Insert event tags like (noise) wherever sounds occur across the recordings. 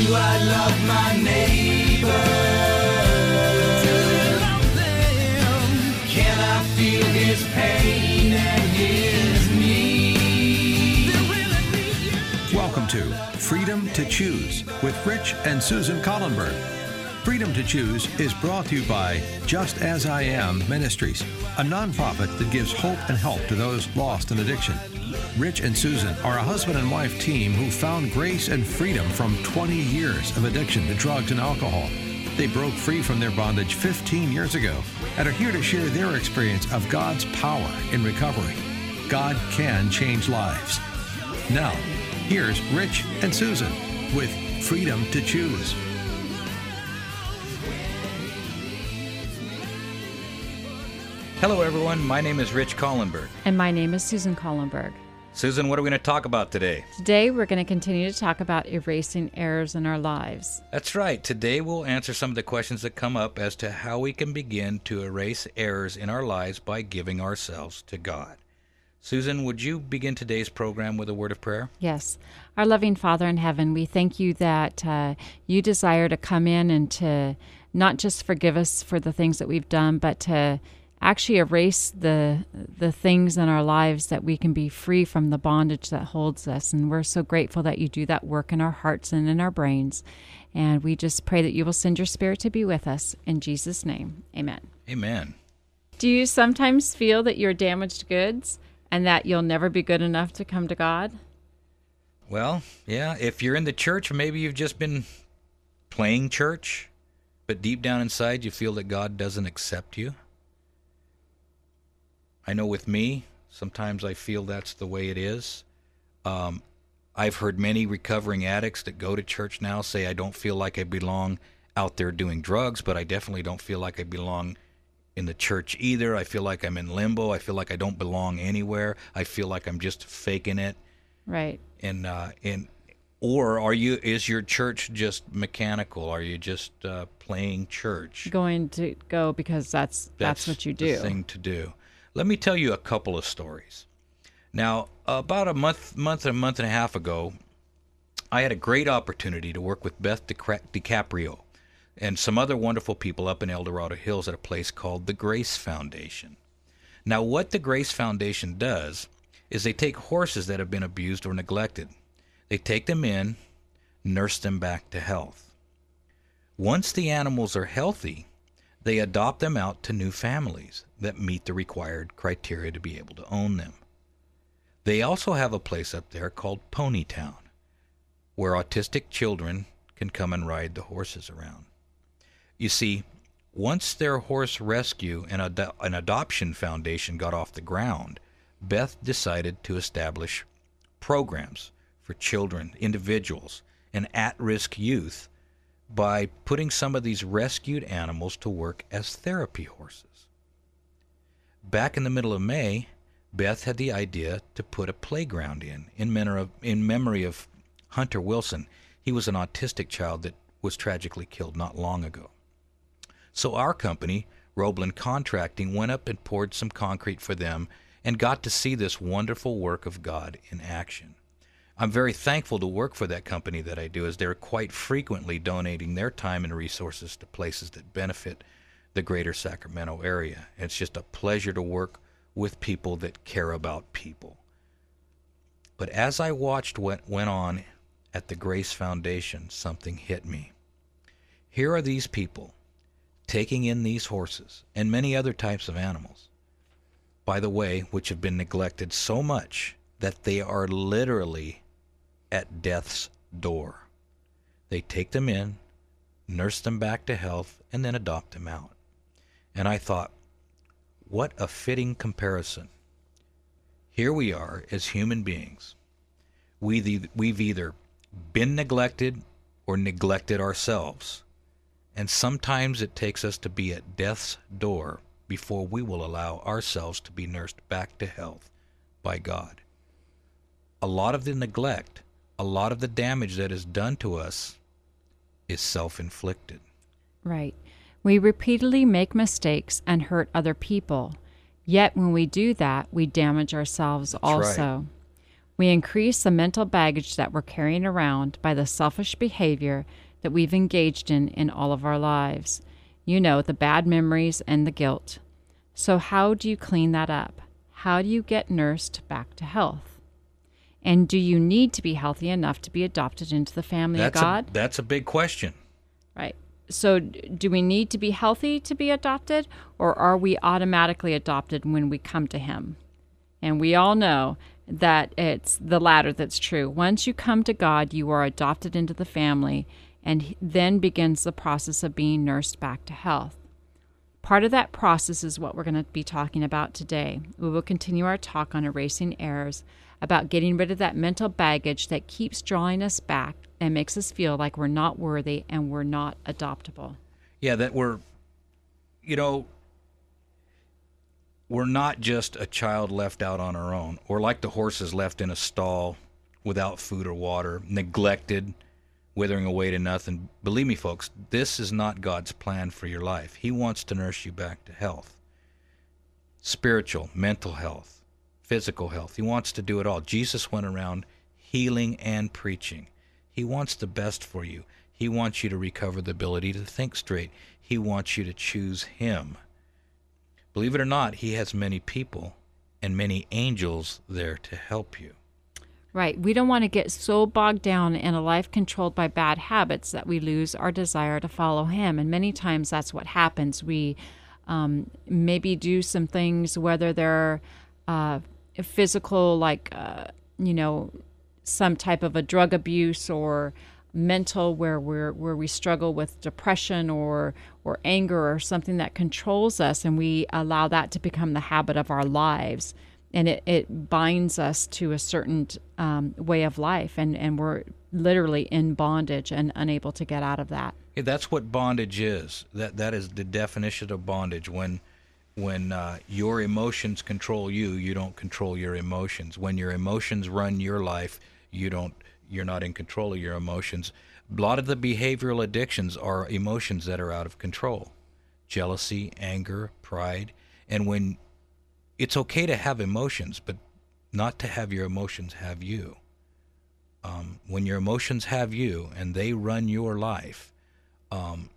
Do I love my neighbor? Welcome to Freedom to Choose with Rich and Susan Collenberg. Freedom to Choose is brought to you by Just As I Am Ministries, a nonprofit that gives hope and help to those lost in addiction. Rich and Susan are a husband and wife team who found grace and freedom from 20 years of addiction to drugs and alcohol. They broke free from their bondage 15 years ago and are here to share their experience of God's power in recovery. God can change lives. Now, here's Rich and Susan with Freedom to Choose. Hello, everyone. My name is Rich Collenberg. And my name is Susan Collenberg. Susan, what are we going to talk about today? Today, we're going to continue to talk about erasing errors in our lives. That's right. Today, we'll answer some of the questions that come up as to how we can begin to erase errors in our lives by giving ourselves to God. Susan, would you begin today's program with a word of prayer? Yes. Our loving Father in heaven, we thank you that uh, you desire to come in and to not just forgive us for the things that we've done, but to actually erase the the things in our lives that we can be free from the bondage that holds us. And we're so grateful that you do that work in our hearts and in our brains. And we just pray that you will send your spirit to be with us. In Jesus name amen. Amen. do you sometimes feel that you're damaged goods and that you'll never be good enough to come to God? Well, yeah, if you're in the church, maybe you've just been playing church, but deep down inside you feel that God doesn't accept you. I know with me, sometimes I feel that's the way it is. Um, I've heard many recovering addicts that go to church now say, I don't feel like I belong out there doing drugs, but I definitely don't feel like I belong in the church either. I feel like I'm in limbo. I feel like I don't belong anywhere. I feel like I'm just faking it. right And uh, and or are you? Is your church just mechanical? Are you just uh, playing church? going to go because that's that's, what you do The thing to do. Let me tell you a couple of stories. Now, about a month, month, and a month and a half ago, I had a great opportunity to work with Beth DeCaprio and some other wonderful people up in El Dorado Hills at a place called the Grace Foundation. Now, what the Grace Foundation does is they take horses that have been abused or neglected. They take them in, nurse them back to health. Once the animals are healthy, they adopt them out to new families that meet the required criteria to be able to own them. They also have a place up there called Ponytown, where autistic children can come and ride the horses around. You see, once their horse rescue and ado- an adoption foundation got off the ground, Beth decided to establish programs for children, individuals, and at risk youth by putting some of these rescued animals to work as therapy horses. Back in the middle of May, Beth had the idea to put a playground in in, of, in memory of Hunter Wilson. He was an autistic child that was tragically killed not long ago. So our company, Roblin Contracting, went up and poured some concrete for them and got to see this wonderful work of God in action. I'm very thankful to work for that company that I do, as they're quite frequently donating their time and resources to places that benefit the greater Sacramento area. It's just a pleasure to work with people that care about people. But as I watched what went on at the Grace Foundation, something hit me. Here are these people taking in these horses and many other types of animals, by the way, which have been neglected so much that they are literally at death's door. They take them in, nurse them back to health, and then adopt them out. And I thought, what a fitting comparison. Here we are as human beings. We we've either been neglected or neglected ourselves. And sometimes it takes us to be at death's door before we will allow ourselves to be nursed back to health by God. A lot of the neglect, a lot of the damage that is done to us is self inflicted. Right. We repeatedly make mistakes and hurt other people. Yet when we do that, we damage ourselves That's right. also. We increase the mental baggage that we're carrying around by the selfish behavior that we've engaged in in all of our lives. You know, the bad memories and the guilt. So, how do you clean that up? How do you get nursed back to health? And do you need to be healthy enough to be adopted into the family That's of God? a that's a big question. Right. So, do we need to be healthy to be adopted, or are we automatically adopted when we come to Him? And we all know that it's the latter that's true. Once you come to God, you are adopted into the family, and then begins the process of being nursed back to health. Part of that process is what we're going to be talking about today. We will continue our talk on erasing errors, about getting rid of that mental baggage that keeps drawing us back and makes us feel like we're not worthy and we're not adoptable. Yeah, that we're, you know, we're not just a child left out on our own, or like the horses left in a stall without food or water, neglected, withering away to nothing. Believe me, folks, this is not God's plan for your life. He wants to nurse you back to health spiritual, mental health, physical health. He wants to do it all. Jesus went around healing and preaching. He wants the best for you. He wants you to recover the ability to think straight. He wants you to choose Him. Believe it or not, He has many people and many angels there to help you. Right. We don't want to get so bogged down in a life controlled by bad habits that we lose our desire to follow Him. And many times that's what happens. We um, maybe do some things, whether they're uh, physical, like, uh, you know, some type of a drug abuse or mental where we're where we struggle with depression or or anger or something that controls us and we allow that to become the habit of our lives and it, it binds us to a certain um, way of life and, and we're literally in bondage and unable to get out of that Yeah, that's what bondage is. That that is the definition of bondage. When when uh, your emotions control you, you don't control your emotions. When your emotions run your life, you don't. You're not in control of your emotions. A lot of the behavioral addictions are emotions that are out of control: jealousy, anger, pride. And when it's okay to have emotions, but not to have your emotions have you. Um, when your emotions have you and they run your life, um,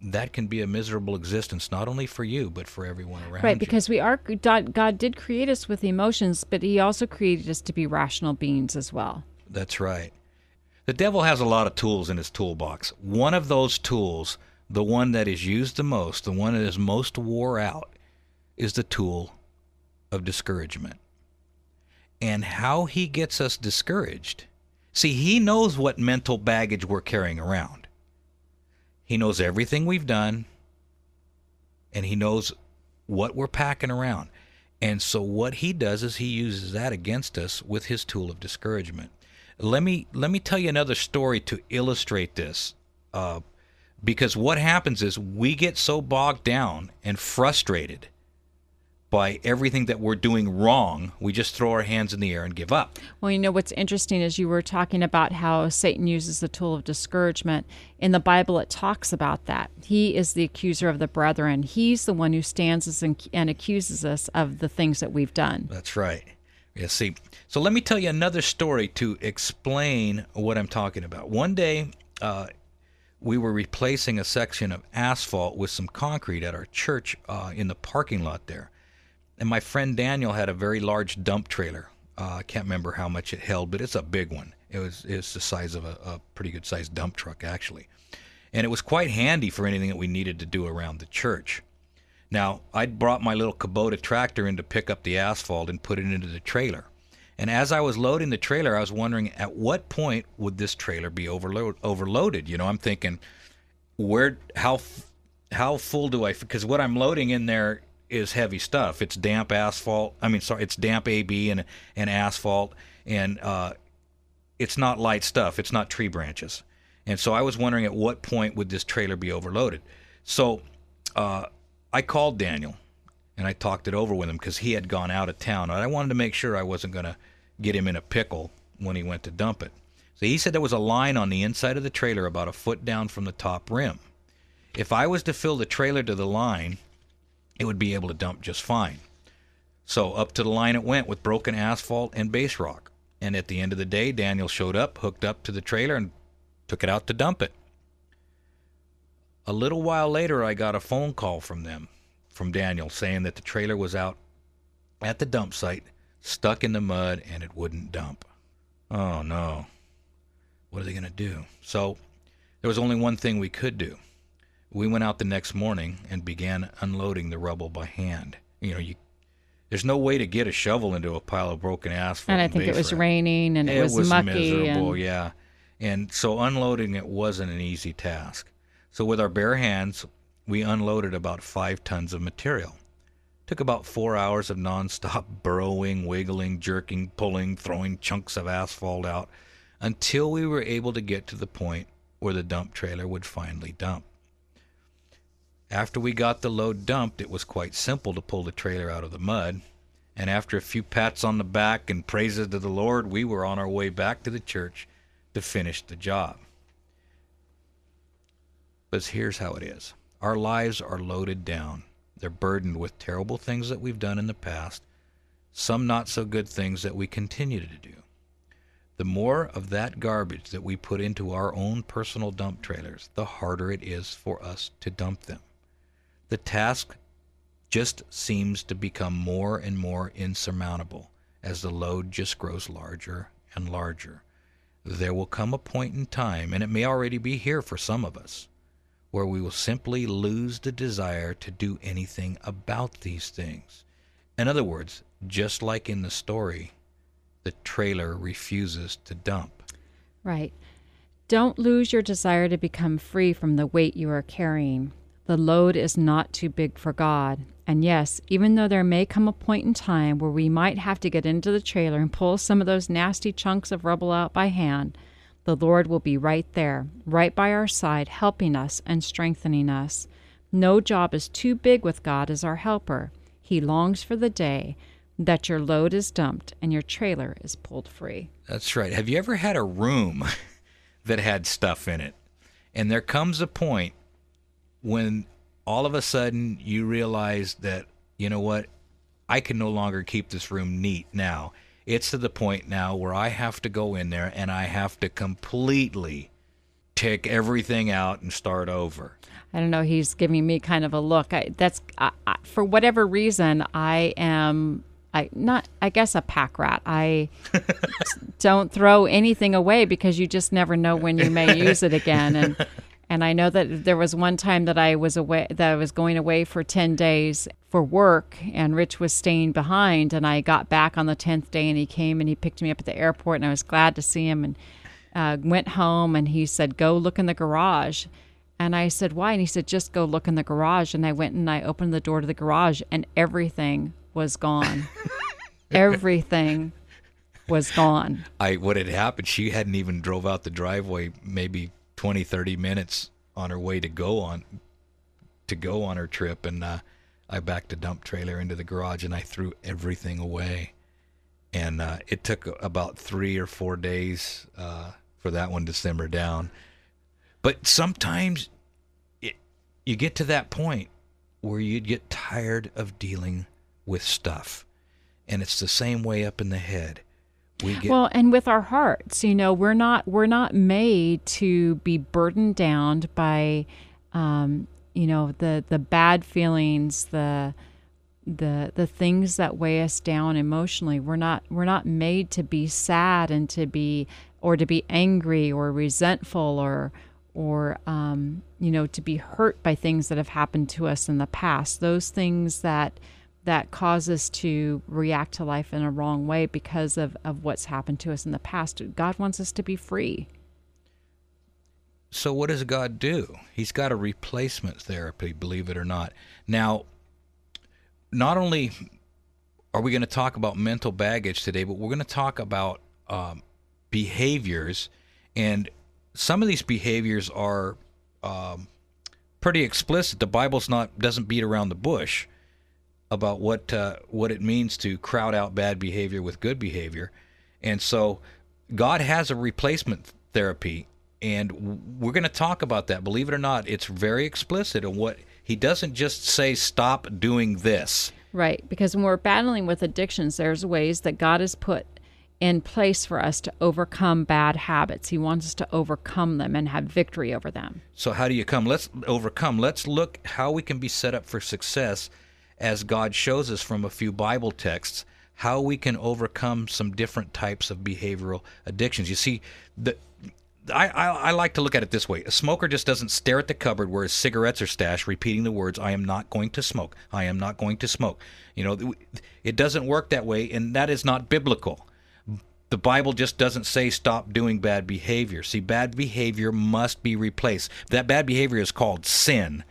that can be a miserable existence, not only for you, but for everyone around you. right you. because we are god did create us with emotions but he also created us to be rational beings as well That's right. The devil has a lot of tools in his toolbox. One of those tools, the one that is used the most, the one that is most wore out, is the tool of discouragement. And how he gets us discouraged. See, he knows what mental baggage we're carrying around. He knows everything we've done, and he knows what we're packing around. And so what he does is he uses that against us with his tool of discouragement. Let me let me tell you another story to illustrate this. Uh, because what happens is we get so bogged down and frustrated by everything that we're doing wrong, we just throw our hands in the air and give up. Well, you know what's interesting is you were talking about how Satan uses the tool of discouragement. In the Bible, it talks about that. He is the accuser of the brethren. He's the one who stands us and, and accuses us of the things that we've done. That's right. Yeah, see. So let me tell you another story to explain what I'm talking about. One day, uh, we were replacing a section of asphalt with some concrete at our church uh, in the parking lot there. And my friend Daniel had a very large dump trailer. Uh, I can't remember how much it held, but it's a big one. It was it's the size of a, a pretty good sized dump truck actually, and it was quite handy for anything that we needed to do around the church. Now, I'd brought my little Kubota tractor in to pick up the asphalt and put it into the trailer. And as I was loading the trailer, I was wondering at what point would this trailer be overload, overloaded? You know, I'm thinking, where, how, how full do I? Because what I'm loading in there is heavy stuff. It's damp asphalt. I mean, sorry, it's damp AB and and asphalt, and uh, it's not light stuff. It's not tree branches. And so I was wondering at what point would this trailer be overloaded. So uh, I called Daniel and I talked it over with him because he had gone out of town. And I wanted to make sure I wasn't going to get him in a pickle when he went to dump it. So he said there was a line on the inside of the trailer about a foot down from the top rim. If I was to fill the trailer to the line, it would be able to dump just fine. So up to the line it went with broken asphalt and base rock. And at the end of the day, Daniel showed up, hooked up to the trailer, and took it out to dump it. A little while later, I got a phone call from them, from Daniel, saying that the trailer was out at the dump site, stuck in the mud, and it wouldn't dump. Oh no. What are they going to do? So there was only one thing we could do. We went out the next morning and began unloading the rubble by hand. You know, you there's no way to get a shovel into a pile of broken asphalt. And I think it was raining and it, was, mucky. miserable, and, yeah. And so unloading it wasn't an easy task. So with our bare hands, we unloaded about five tons of material. Took about four hours of nonstop (laughs) burrowing, wiggling, jerking, pulling, throwing chunks of asphalt out until we were able to get to the point where the dump trailer would finally dump. After we got the load dumped, it was quite simple to pull the trailer out of the mud, and after a few pats on the back and praises to the Lord, we were on our way back to the church to finish the job. But here's how it is our lives are loaded down. They're burdened with terrible things that we've done in the past, some not so good things that we continue to do. The more of that garbage that we put into our own personal dump trailers, the harder it is for us to dump them. The task just seems to become more and more insurmountable as the load just grows larger and larger. There will come a point in time, and it may already be here for some of us, where we will simply lose the desire to do anything about these things. In other words, just like in the story, the trailer refuses to dump. Right. Don't lose your desire to become free from the weight you are carrying. The load is not too big for God. And yes, even though there may come a point in time where we might have to get into the trailer and pull some of those nasty chunks of rubble out by hand, the Lord will be right there, right by our side, helping us and strengthening us. No job is too big with God as our helper. He longs for the day that your load is dumped and your trailer is pulled free. That's right. Have you ever had a room (laughs) that had stuff in it? And there comes a point when all of a sudden you realize that, you know what, I can no longer keep this room neat now. It's to the point now where I have to go in there and I have to completely take everything out and start over. I don't know. He's giving me kind of a look. I, that's I, I, for whatever reason. I am. I not. I guess a pack rat. I (laughs) don't throw anything away because you just never know when you may (laughs) use it again. And and I know that there was one time that I was away. That I was going away for ten days for work, and Rich was staying behind. And I got back on the tenth day, and he came and he picked me up at the airport, and I was glad to see him. And uh, went home, and he said, "Go look in the garage." And I said, Why? And he said, Just go look in the garage. And I went and I opened the door to the garage, and everything was gone. (laughs) everything was gone. I what had happened, she hadn't even drove out the driveway maybe 20 30 minutes on her way to go on to go on her trip and uh, I backed a dump trailer into the garage and I threw everything away. And uh, it took about 3 or 4 days uh, for that one to simmer down. But sometimes it, you get to that point where you get tired of dealing with stuff. And it's the same way up in the head. We get Well, and with our hearts, you know, we're not we're not made to be burdened down by, um, you know, the the bad feelings, the the the things that weigh us down emotionally. We're not we're not made to be sad and to be or to be angry or resentful or or um, you know to be hurt by things that have happened to us in the past. Those things that that cause us to react to life in a wrong way because of, of what's happened to us in the past. God wants us to be free. So what does God do? He's got a replacement therapy, believe it or not. Now, not only are we going to talk about mental baggage today, but we're going to talk about um, behaviors, and some of these behaviors are um, pretty explicit. The Bible's not doesn't beat around the bush about what uh, what it means to crowd out bad behavior with good behavior, and so God has a replacement therapy, and we're going to talk about that. Believe it or not, it's very explicit in what He doesn't just say stop doing this. Right, because when we're battling with addictions, there's ways that God has put in place for us to overcome bad habits. He wants us to overcome them and have victory over them. So how do you come? Let's overcome. Let's look how we can be set up for success as God shows us from a few Bible texts how we can overcome some different types of behavioral addictions. You see, the I, I, I like to look at it this way. A smoker just doesn't stare at the cupboard where his cigarettes are stashed, repeating the words, I am not going to smoke. I am not going to smoke. You know, it doesn't work that way, and that is not biblical. The Bible just doesn't say stop doing bad behavior. See, bad behavior must be replaced. That bad behavior is called sin,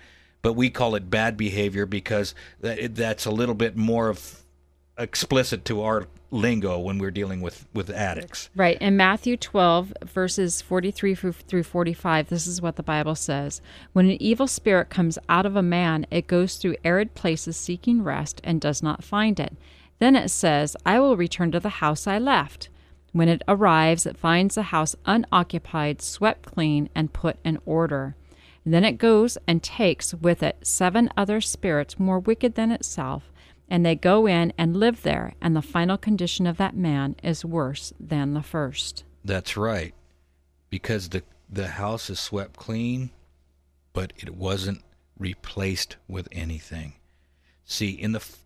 but we call it bad behavior because that's a little bit more of explicit to our lingo when we're dealing with with addicts. Right. In Matthew 12 verses 43 through 45, this is what the Bible says. When an evil spirit comes out of a man, it goes through arid places seeking rest and does not find it. Then it says, "I will return to the house I left." When it arrives, it finds the house unoccupied, swept clean, and put in order. Then it goes and takes with it seven other spirits more wicked than itself and they go in and live there, and the final condition of that man is worse than the first. That's right. Because the the house is swept clean, but it wasn't replaced with anything. See, in the f-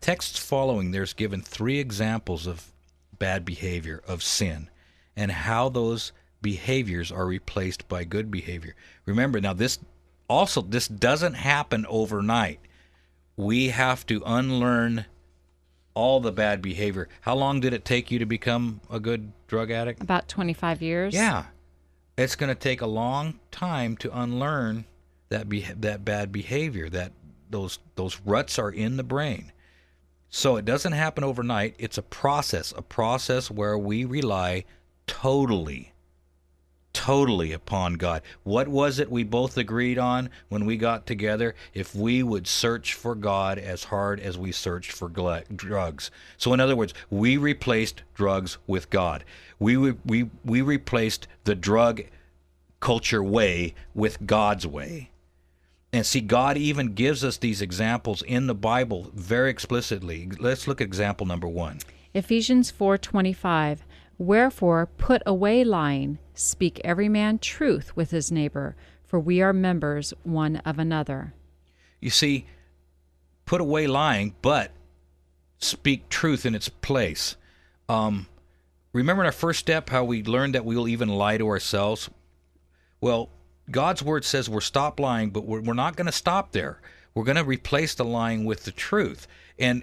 texts following, there's given three examples of bad behavior, of sin, and how those behaviors are replaced by good behavior. Remember, now this also this doesn't happen overnight we have to unlearn all the bad behavior. How long did it take you to become a good drug addict? About 25 years. Yeah. It's going to take a long time to unlearn that be- that bad behavior. That those those ruts are in the brain. So it doesn't happen overnight. It's a process, a process where we rely totally totally upon God. What was it we both agreed on when we got together? If we would search for God as hard as we searched for drugs. So, in other words, we replaced drugs with God. We, we, we replaced the drug culture way with God's way. And see, God even gives us these examples in the Bible very explicitly. Let's look at example number one. Ephesians 4:25 Wherefore put away lying, speak every man truth with his neighbor, for we are members one of another. You see, put away lying, but speak truth in its place. Um, remember in our first step how we learned that we will even lie to ourselves? Well, God's word says we're stop lying, but we're, we're not going to stop there. We're going to replace the lying with the truth. And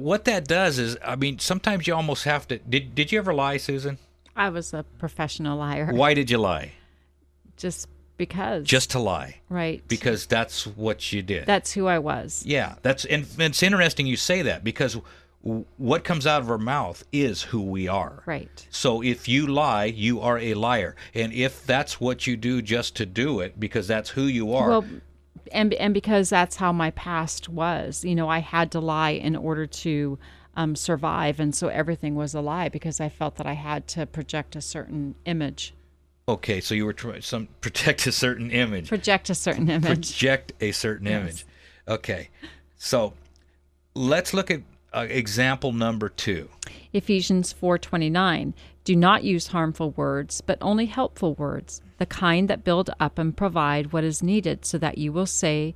what that does is, I mean, sometimes you almost have to. Did Did you ever lie, Susan? I was a professional liar. Why did you lie? Just because. Just to lie. Right. Because that's what you did. That's who I was. Yeah, that's and it's interesting you say that because what comes out of our mouth is who we are. Right. So if you lie, you are a liar. And if that's what you do just to do it because that's who you are, well, and and because that's how my past was. You know, I had to lie in order to um, survive, and so everything was a lie because I felt that I had to project a certain image. Okay, so you were trying some (laughs) project a certain image. Project a certain image. Project a certain yes. image. Okay, so let's look at uh, example number two. Ephesians four twenty nine. Do not use harmful words, but only helpful words, the kind that build up and provide what is needed so that you will say,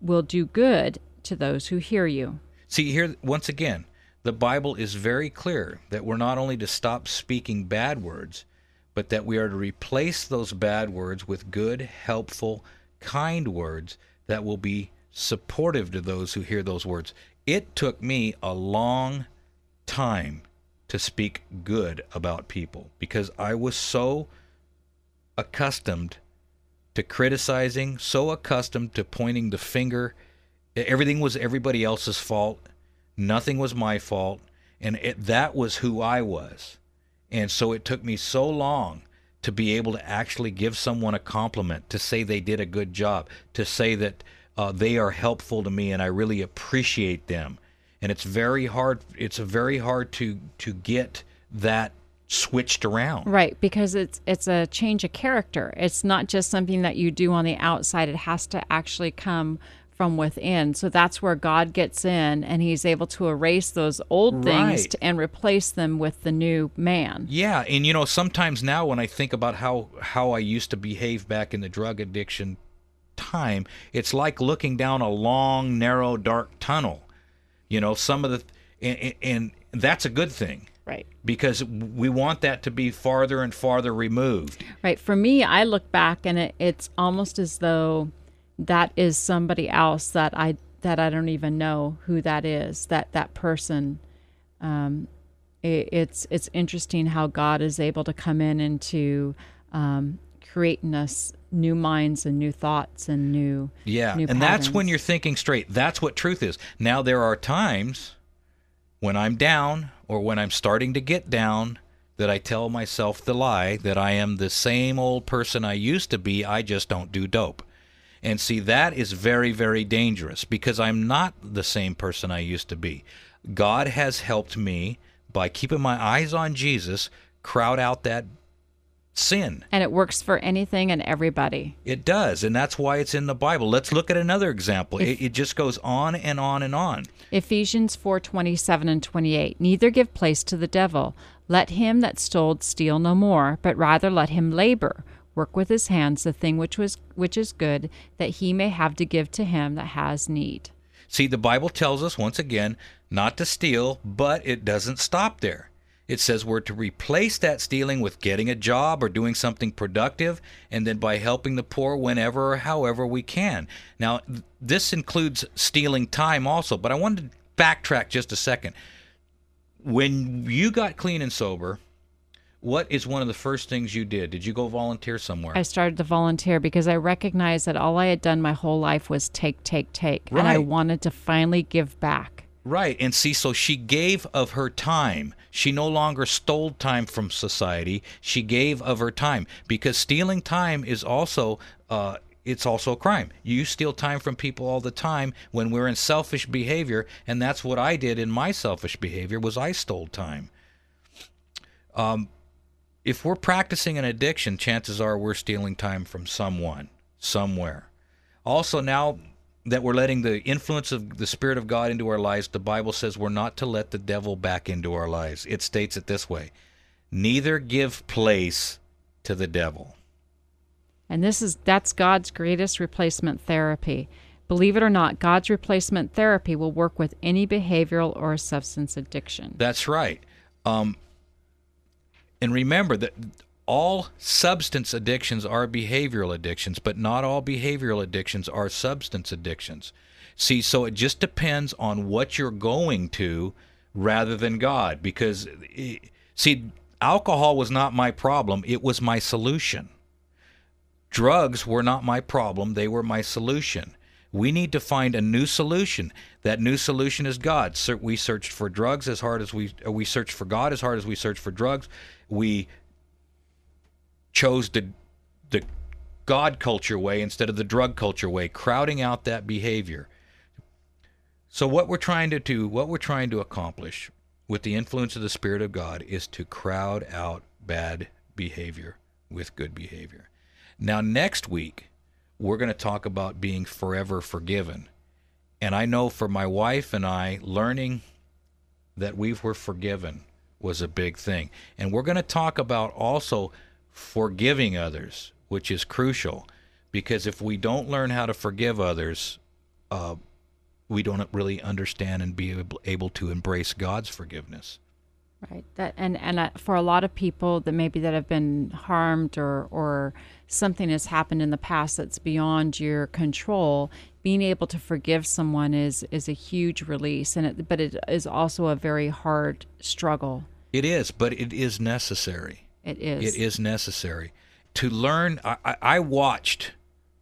will do good to those who hear you. See, here, once again, the Bible is very clear that we're not only to stop speaking bad words, but that we are to replace those bad words with good, helpful, kind words that will be supportive to those who hear those words. It took me a long time to speak good about people because I was so accustomed to criticizing, so accustomed to pointing the finger. Everything was everybody else's fault. Nothing was my fault. And it, that was who I was. And so it took me so long to be able to actually give someone a compliment, to say they did a good job, to say that uh, they are helpful to me and I really appreciate them and it's very hard. It's very hard to to get that switched around. Right, because it's it's a change of character. It's not just something that you do on the outside. It has to actually come from within. So that's where God gets in and he's able to erase those old things Right. to, and replace them with the new man. Yeah, and you know, sometimes now when I think about how how I used to behave back in the drug addiction time, it's like looking down a long, narrow, dark tunnel. You know, some of the and, and- that's a good thing Right. because we want that to be farther and farther removed. Right. For me, I look back and it, it's almost as though that is somebody else that I that I don't even know who that is. That that person. Um, it, it's it's interesting how God is able to come in and to um, create in us new minds and new thoughts and new Yeah, new and that's when you're thinking straight. That's what truth is. Now there are times when I'm down or when I'm starting to get down that I tell myself the lie that I am the same old person I used to be. I just don't do dope. And see, that is very, very dangerous because I'm not the same person I used to be. God has helped me by keeping my eyes on Jesus, crowd out that sin. and it works for anything and everybody. It does, and that's why it's in the Bible. Let's look at another example. It, it just goes on and on and on. Ephesians 4:27 and 28 Neither give place to the devil let him that stole steal no more but rather let him labor work with his hands the thing which was which is good that he may have to give to him that has need See, the Bible tells us once again not to steal, but it doesn't stop there. It says we're to replace that stealing with getting a job or doing something productive, and then by helping the poor whenever or however we can. Now, this includes stealing time also, but I wanted to backtrack just a second. When you got clean and sober, what is one of the first things you did? Did you go volunteer somewhere? I started to volunteer because I recognized that all I had done my whole life was take take take and I wanted to finally give back Right. And see, so she gave of her time. She no longer stole time from society. She gave of her time because stealing time is also uh, it's also a crime. You steal time from people all the time when we're in selfish behavior, and that's what I did in my selfish behavior was I stole time. Um, if we're practicing an addiction, chances are we're stealing time from someone, somewhere. Also, now that we're letting the influence of the Spirit of God into our lives, the Bible says we're not to let the devil back into our lives. It states it this way neither give place to the devil. And this is that's God's greatest replacement therapy. Believe it or not, God's replacement therapy will work with any behavioral or substance addiction. That's right. Um, and remember that all substance addictions are behavioral addictions, but not all behavioral addictions are substance addictions. See, so it just depends on what you're going to rather than God. Because, see, alcohol was not my problem, it was my solution. Drugs were not my problem, they were my solution. We need to find a new solution. That new solution is God. We searched for drugs as hard as we we searched for God as hard as we searched for drugs. We chose the the God culture way instead of the drug culture way, crowding out that behavior. So what we're trying to do, what we're trying to accomplish with the influence of the Spirit of God is to crowd out bad behavior with good behavior. Now next week we're going to talk about being forever forgiven. And I know for my wife and I learning that we were forgiven was a big thing. And we're going to talk about also forgiving others, which is crucial because if we don't learn how to forgive others, uh, we don't really understand and be able, able to embrace God's forgiveness. Right. That and and uh, for a lot of people that maybe that have been harmed or or something has happened in the past that's beyond your control, being able to forgive someone is is a huge release and it but it is also a very hard struggle. It is, but it is necessary. It is. It is necessary to learn. I, I, I watched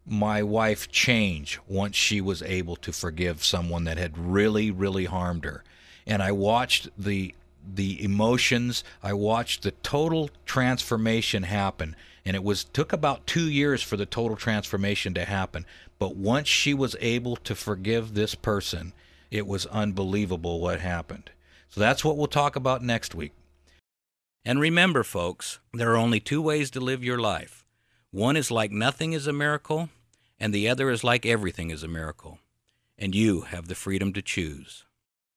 my wife change once she was able to forgive someone that had really, really harmed her, and I watched the the emotions. I watched the total transformation happen, and it was took about two years for the total transformation to happen. But once she was able to forgive this person, it was unbelievable what happened. So that's what we'll talk about next week. And remember, folks, there are only two ways to live your life. One is like nothing is a miracle, and the other is like everything is a miracle. and you have the freedom to choose.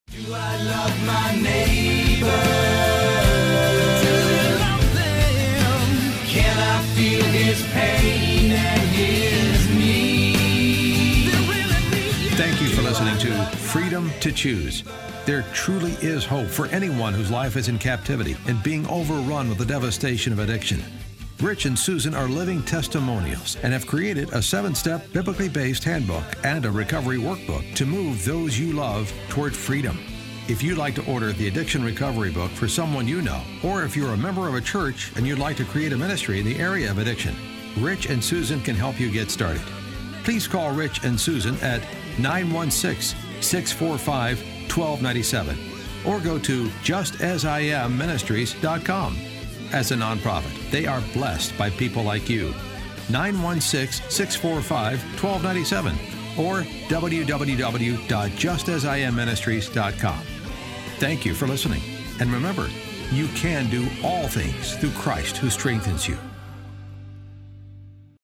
Do I love my neighbor? Do I love them? Can I feel his pain to Choose. There truly is hope for anyone whose life is in captivity and being overrun with the devastation of addiction. Rich and Susan are living testimonials and have created a seven step biblically based handbook and a recovery workbook to move those you love toward freedom. If you'd like to order the Addiction Recovery Book for someone you know, or if you're a member of a church and you'd like to create a ministry in the area of addiction, Rich and Susan can help you get started. Please call Rich and Susan at 916 645 1297 or go to justasiamministries.com. As a nonprofit, they are blessed by people like you. 916 645 1297 or www.justasiamministries.com. Thank you for listening. And remember, you can do all things through Christ who strengthens you.